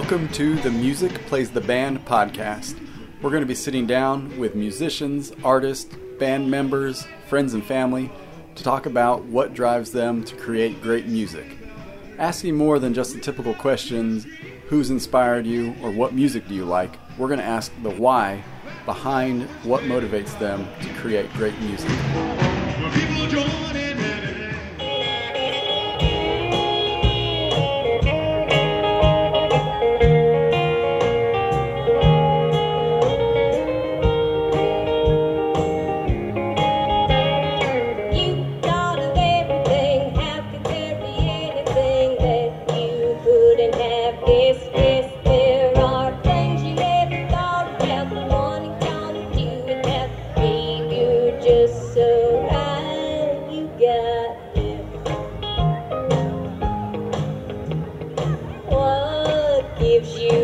Welcome to the Music Plays the Band podcast. We're going to be sitting down with musicians, artists, band members, friends, and family to talk about what drives them to create great music. Asking more than just the typical questions who's inspired you or what music do you like, we're going to ask the why behind what motivates them to create great music. Gives you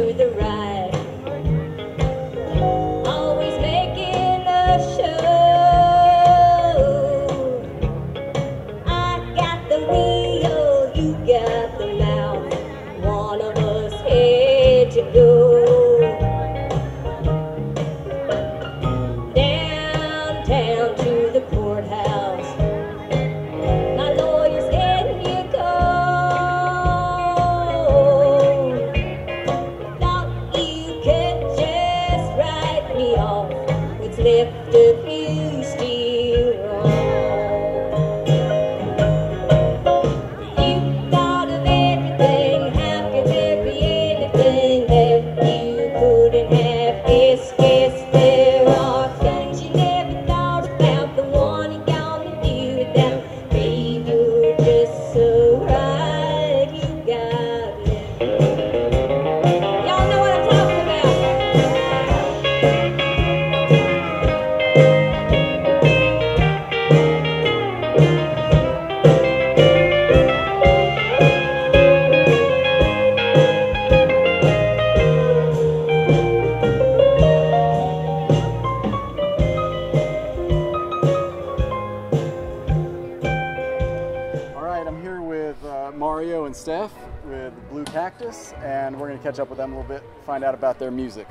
Bit, find out about their music.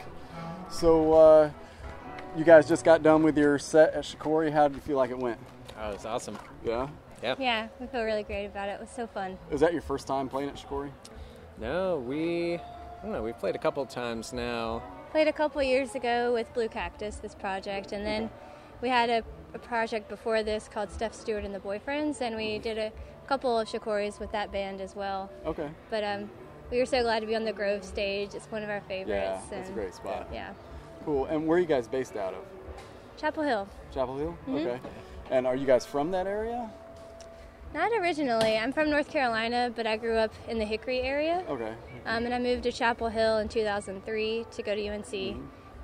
So, uh, you guys just got done with your set at Shakori. How did you feel like it went? Oh, it's awesome. Yeah? Yeah. Yeah, we feel really great about it. It was so fun. Was that your first time playing at Shakori? No, we, I don't know, we've played a couple times now. Played a couple years ago with Blue Cactus, this project, and then we had a, a project before this called Steph Stewart and the Boyfriends, and we did a couple of Shakoris with that band as well. Okay. But um, we were so glad to be on the Grove stage. It's one of our favorites. Yeah, that's a great spot. Yeah. Cool. And where are you guys based out of? Chapel Hill. Chapel Hill? Mm-hmm. Okay. And are you guys from that area? Not originally. I'm from North Carolina, but I grew up in the Hickory area. Okay. Um, and I moved to Chapel Hill in 2003 to go to UNC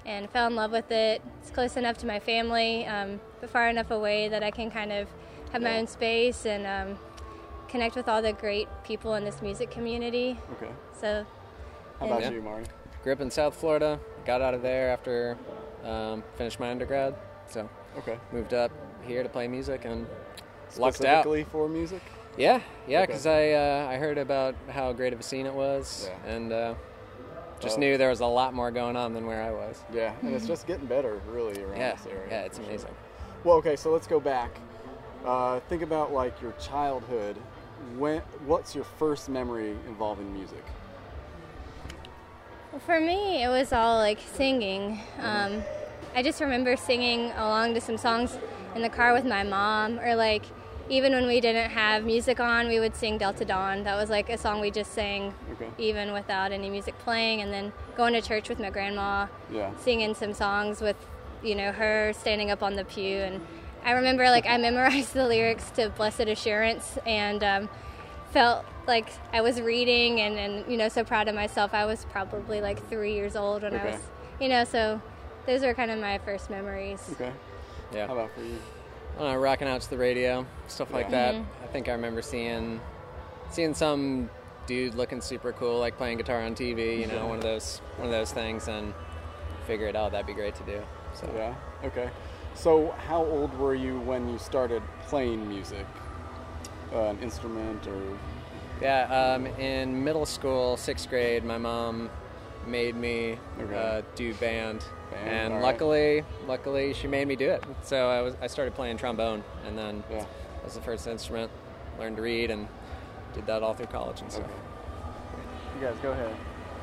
and fell in love with it. It's close enough to my family, um, but far enough away that I can kind of have my own space and um, connect with all the great people in this music community. Okay. So, How about Yeah. you, Mari? Grew up in South Florida, got out of there after um, finished my undergrad, so Okay. moved up here to play music and lucked out. Specifically for music? Yeah, yeah, Okay. because I uh, I heard about how great of a scene it was, Yeah. and uh, just Oh. knew there was a lot more going on than where I was. Yeah, and it's just getting better, really, around Yeah, this area. yeah, it's for sure. amazing. Well, okay, so let's go back. Uh, think about like your childhood. When, what's your first memory involving music? well, for me, it was all like singing. Um, I just remember singing along to some songs in the car with my mom, or like even when we didn't have music on, we would sing Delta Dawn. That was like a song we just sang Okay. even without any music playing, and then going to church with my grandma, Yeah. singing some songs with, you know, her standing up on the pew. And I remember like I memorized the lyrics to Blessed Assurance and um, felt like I was reading and, and, you know, so proud of myself. I was probably like three years old when I was, you know, so those are kind of my first memories. Okay. Yeah, How about for you? uh, rocking out to the radio, stuff like Yeah. that. I think I remember seeing seeing some dude looking super cool, like playing guitar on TV. You know, one of those one of those things, and figure it out. that'd be great to do. So Yeah. Okay. So, how old were you when you started playing music? Uh, an instrument or Yeah, um, in middle school, sixth grade, my mom made me Okay. uh, do band, Band, and all right. luckily, luckily she made me do it. So I was I started playing trombone, and then Yeah. that was the first instrument. Learned to read and did that all through college and stuff. Okay. You guys go ahead.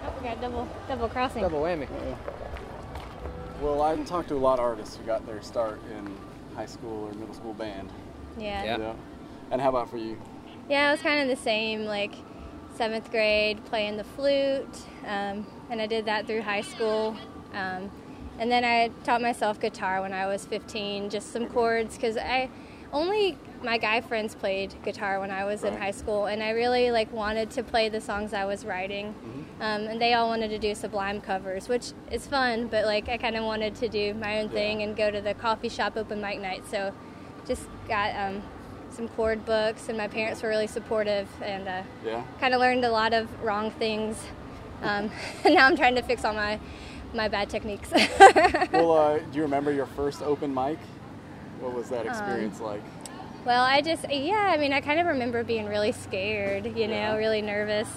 Oh, we got double double crossing. Double whammy. Well, I've talked to a lot of artists who got their start in high school or middle school band. Yeah. Yeah. And how about for you? Yeah, it was kind of the same. Like seventh grade, playing the flute, um, and I did that through high school. Um, and then I taught myself guitar when I was 15, just some chords, because I only my guy friends played guitar when I was in high school, and I really like wanted to play the songs I was writing. Um, and they all wanted to do Sublime covers, which is fun, but like I kind of wanted to do my own thing Yeah. and go to the coffee shop open mic night. So just got um, some chord books, and my parents were really supportive, and uh, Yeah. kind of learned a lot of wrong things. Um, and now I'm trying to fix all my my bad techniques. well, uh, do you remember your first open mic? What was that experience like? well, I just yeah, I mean, I kind of remember being really scared, you know, Yeah. really nervous,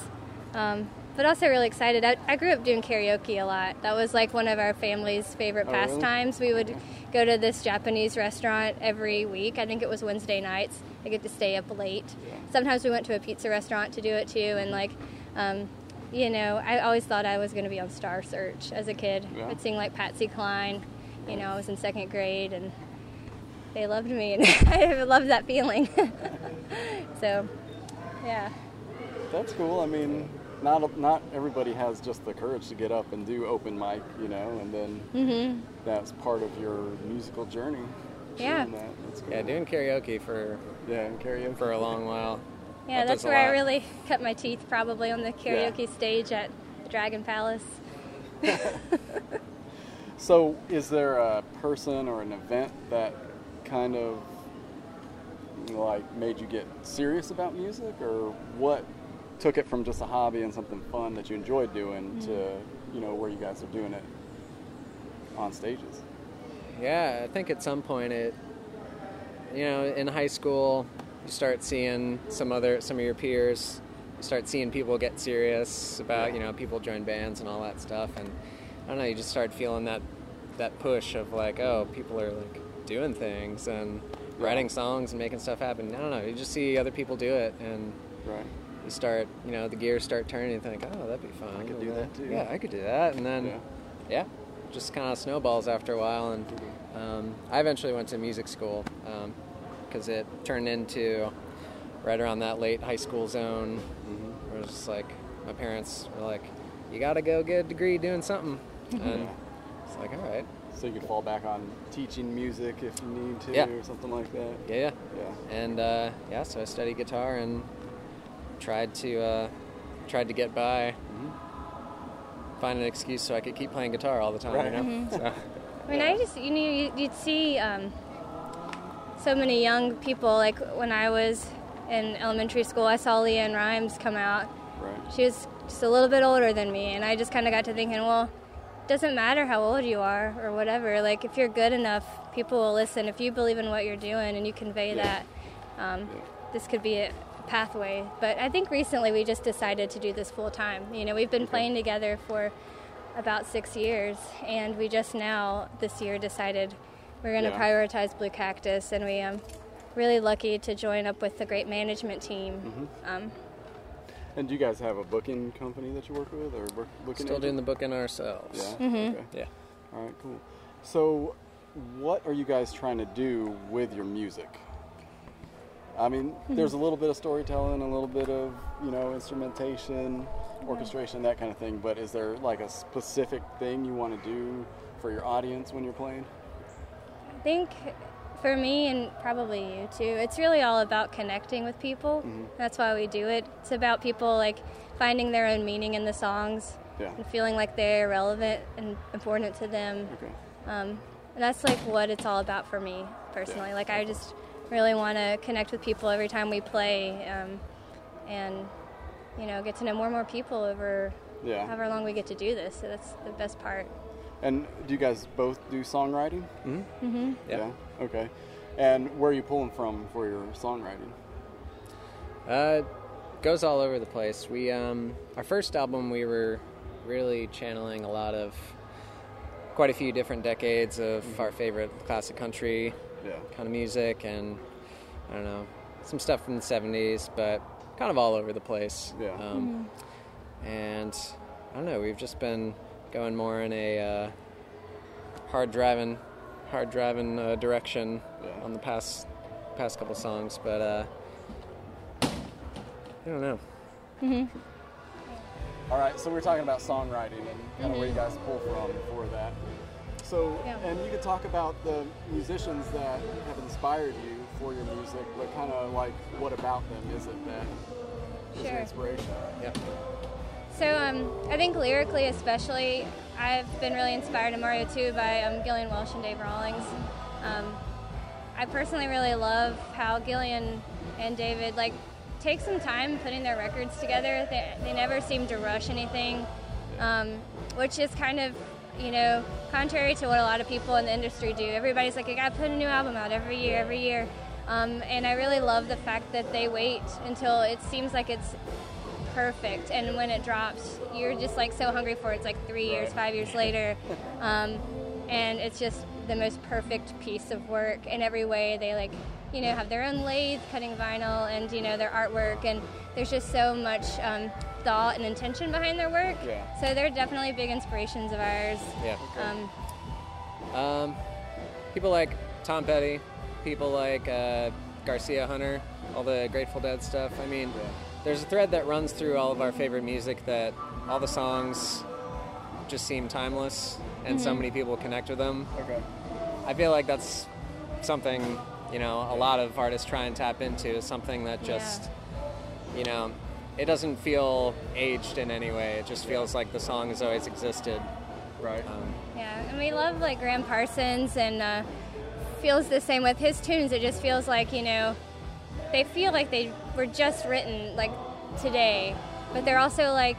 um, but also really excited. I, I grew up doing karaoke a lot. That was like one of our family's favorite Oh, really? pastimes. We would go to this Japanese restaurant every week. I think it was Wednesday nights. I get to stay up late. Sometimes we went to a pizza restaurant to do it too, and like. Um, you know, I always thought I was going to be on Star Search as a kid. Yeah. I'd sing like Patsy Cline. You know, I was in second grade, and they loved me, and I loved that feeling. so, yeah. That's cool. I mean, not not everybody has just the courage to get up and do open mic, you know, and then that's part of your musical journey. Mm-hmm. Yeah. doing that. That's cool. Yeah, doing karaoke for yeah, and karaoke for a long while. Yeah, That that's where I really cut my teeth, probably on the karaoke stage at Dragon Palace. So, is there a person or an event that kind of like made you get serious about music, or what took it from just a hobby and something fun that you enjoyed doing mm. to you know where you guys are doing it on stages? Yeah, I think at some point it, you know, in high school, you start seeing some other some of your peers. You start seeing people get serious about, you know, people join bands and all that stuff, and I don't know, you just start feeling that that push of like, oh, people are like doing things and writing songs and making stuff happen. I don't know, you just see other people do it, and Right. You start, you know, the gears start turning. and think, oh, that'd be fun. I could do that too. Yeah, I could do that, and then Yeah. yeah, just kind of snowballs after a while. And um, I eventually went to music school because it turned into right around that late high school zone. Where it was just like my parents were like, "You got to go get a degree doing something," and it's like, "All right, So you could fall back on teaching music if you need to, Yeah. or something like that. yeah, yeah." Yeah. And uh, yeah, so I studied guitar and tried to uh, tried to get by. Find an excuse so I could keep playing guitar all the time. Right. You know? so, I mean, I just you know you- you'd see um, so many young people. Like when I was in elementary school, I saw LeAnn Rimes come out. Right. She was just a little bit older than me, and I just kind of got to thinking, well, it doesn't matter how old you are or whatever. Like if you're good enough, people will listen. If you believe in what you're doing and you convey Yeah. that, um, this could be a pathway. But I think recently we just decided to do this full time. You know, we've been playing together for about six years, and we just now this year decided we're going to Yeah. prioritize Blue Cactus, and we um really lucky to join up with the great management team. Mm-hmm. Um, And do you guys have a booking company that you work with, or work, booking? still doing the booking ourselves. Yeah. Mm-hmm. Okay. Yeah. All right. Cool. So, what are you guys trying to do with your music? I mean, there's a little bit of storytelling, a little bit of you know instrumentation, orchestration, that kind of thing. But is there like a specific thing you want to do for your audience when you're playing? I think for me and probably you too, it's really all about connecting with people. That's why we do it. It's about people like finding their own meaning in the songs Yeah. and feeling like they're relevant and important to them. Okay. Um, and that's like what it's all about for me personally. Like I just really want to connect with people every time we play, um, and you know, get to know more and more people over Yeah. however long we get to do this. So that's the best part. And do you guys both do songwriting? Mm-hmm. Yeah. Okay. And where are you pulling from for your songwriting? Uh, goes all over the place. We um, our first album we were really channeling a lot of quite a few different decades of our favorite classic country Yeah. kind of music, and I don't know some stuff from the '70s, but kind of all over the place. Yeah. Um, And I don't know. We've just been going more in a uh, hard driving, hard driving uh, direction Yeah. on the past past couple songs, but uh, I don't know. All right, so we are talking about songwriting and kind of where you guys pull from for that. So, Yeah. and you could talk about the musicians that have inspired you for your music, but kind of like what about them is it that is Sure. inspiration? Yeah. So um, I think lyrically, especially, I've been really inspired in Mario 2 by um, Gillian Welch and Dave Rawlings. Um, I personally really love how Gillian and David like take some time putting their records together. They, they never seem to rush anything, um, which is kind of you know contrary to what a lot of people in the industry do. Everybody's like, I gotta put a new album out every year, every year. Um, and I really love the fact that they wait until it seems like it's perfect and when it drops you're just like so hungry for it it's like three years five years later um, and it's just the most perfect piece of work in every way they like you know have their own lathe cutting vinyl and you know their artwork and there's just so much um, thought and intention behind their work Yeah. so they're definitely big inspirations of ours Yeah. um, Um, people like Tom Petty, people like uh, Garcia Hunter, all the Grateful Dead stuff. I mean, there's a thread that runs through all of our favorite music that all the songs just seem timeless, and so many people connect with them. Okay. I feel like that's something you know a lot of artists try and tap into. is Something that just you know it doesn't feel aged in any way. It just feels like the song has always existed. Right. Um, Yeah, and we love like Gram Parsons, and uh, feels the same with his tunes. It just feels like you know, they feel like they were just written like today, but they're also like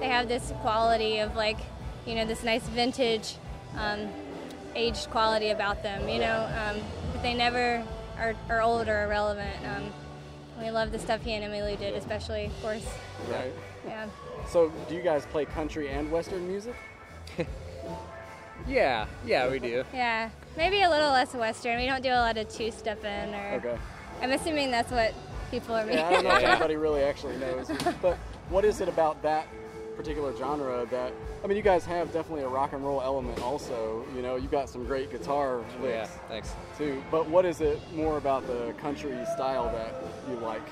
they have this quality of like you know this nice vintage, um, aged quality about them. You know, um, but they never are, are old or irrelevant. We love the stuff he and Emily did, especially, of course. right. Yeah. So, do you guys play country and western music? yeah, yeah, we do. Yeah, maybe a little less Western. We don't do a lot of two step in, or Okay. I'm assuming that's what people are Yeah, I don't know if Yeah. anybody really actually knows. But what is it about that particular genre that I mean you guys have definitely a rock and roll element also, you know, you've got some great guitar Yeah, licks thanks. too. But what is it more about the country style that you like?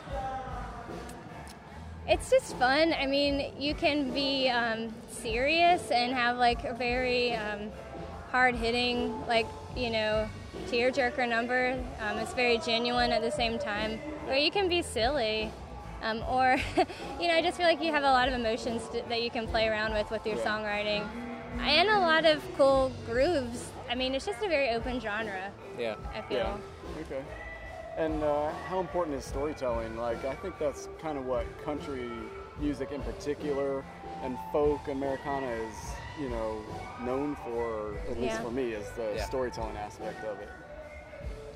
It's just fun. I mean, you can be um, serious and have like a very um, hard hitting, like, you know, tearjerker number. Um, it's very genuine at the same time. Or you can be silly. Um, or, you know, I just feel like you have a lot of emotions to, that you can play around with with your Yeah. songwriting. And a lot of cool grooves. I mean, it's just a very open genre, Yeah. I feel. Yeah. Okay. And uh, how important is storytelling? Like, I think that's kind of what country music in particular and folk Americana is, you know, known for, at least Yeah. for me, is the Yeah. storytelling aspect of it.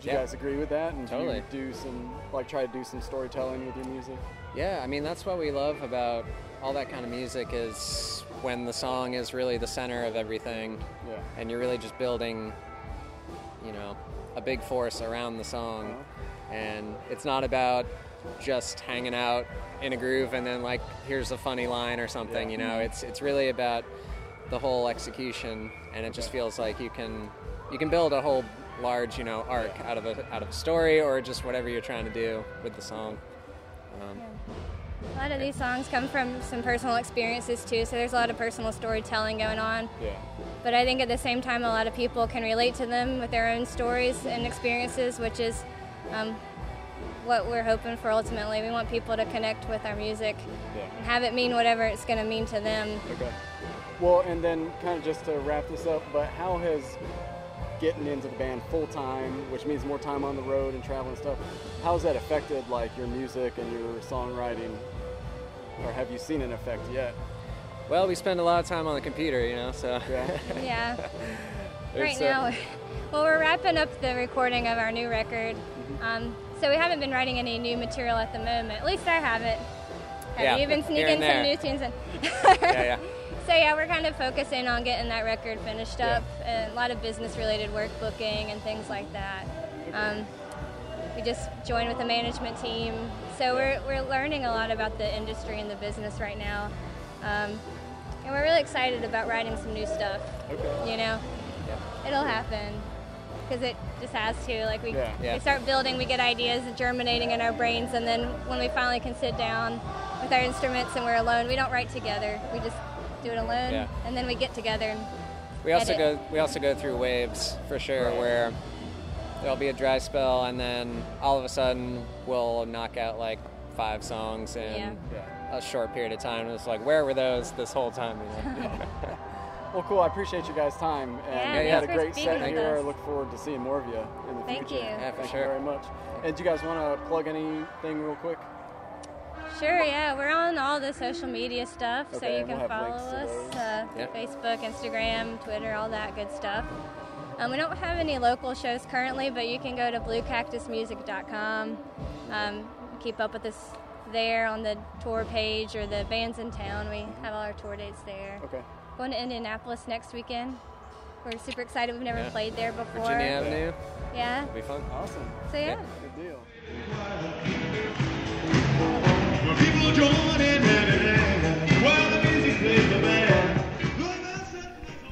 Do you guys agree with that? And Totally. do some, like, try to do some storytelling with your music? Yeah, I mean that's what we love about all that kind of music is when the song is really the center of everything, Yeah. and you're really just building, you know, a big force around the song, Uh-huh. and it's not about just hanging out in a groove and then like here's a funny line or something. Yeah. You know, it's it's really about the whole execution, and it just feels like you can you can build a whole large you know arc out of a out of a story or just whatever you're trying to do with the song. Um, A lot of these songs come from some personal experiences too, so there's a lot of personal storytelling going on. Yeah. But I think at the same time, a lot of people can relate to them with their own stories and experiences, which is um, what we're hoping for ultimately. We want people to connect with our music Yeah. and have it mean whatever it's going to mean to them. Okay. Well, and then kind of just to wrap this up, but how has getting into the band full time, which means more time on the road and traveling and stuff, how has that affected like your music and your songwriting? Or have you seen an effect yet? Well, we spend a lot of time on the computer, you know, so Yeah. Yeah. right uh, now, well, we're wrapping up the recording of our new record. Mm-hmm. Um, so we haven't been writing any new material at the moment. At least I haven't. Have Yeah, you been sneaking some new tunes in? yeah, yeah. so yeah, we're kind of focusing on getting that record finished up, and a lot of business-related work booking and things like that. Um, we just joined with the management team, so we're we're learning a lot about the industry and the business right now, um, and we're really excited about writing some new stuff. Okay. You know, it'll happen because it just has to. Like we, Yeah. Yeah. we start building, we get ideas germinating in our brains, and then when we finally can sit down with our instruments and we're alone, we don't write together. We just do it alone, Yeah. and then we get together. And We also edit. go we also go through waves for sure Right. where there'll be a dry spell and then all of a sudden we'll knock out like five songs in Yeah. a short period of time. And it's like where were those this whole time? You know? Well, cool. I appreciate you guys' time, and Yeah, you had a for great set here. I look forward to seeing more of you in the Thank future. you. Yeah, for Thank sure. you very much. And do you guys want to plug anything real quick? Sure, yeah, we're on all the social media stuff, so you can we'll follow links us those. uh, Yep. Facebook, Instagram, Twitter, all that good stuff. Um, we don't have any local shows currently, but you can go to bluecactusmusic.com. Um, keep up with us there on the tour page or the bands in town. We have all our tour dates there. Okay. Going to Indianapolis next weekend. We're super excited. We've never Yeah. played there before. Virginia Avenue, Yeah. it'll be fun. Awesome. So yeah. Good deal.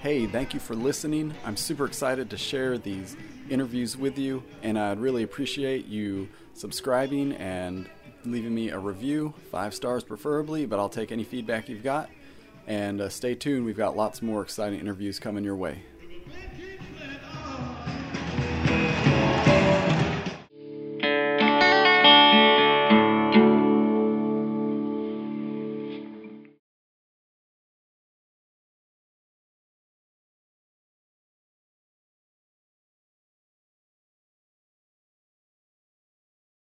Hey, thank you for listening. I'm super excited to share these interviews with you, and I'd really appreciate you subscribing and leaving me a review, five stars preferably, but I'll take any feedback you've got. And uh, stay tuned, we've got lots more exciting interviews coming your way.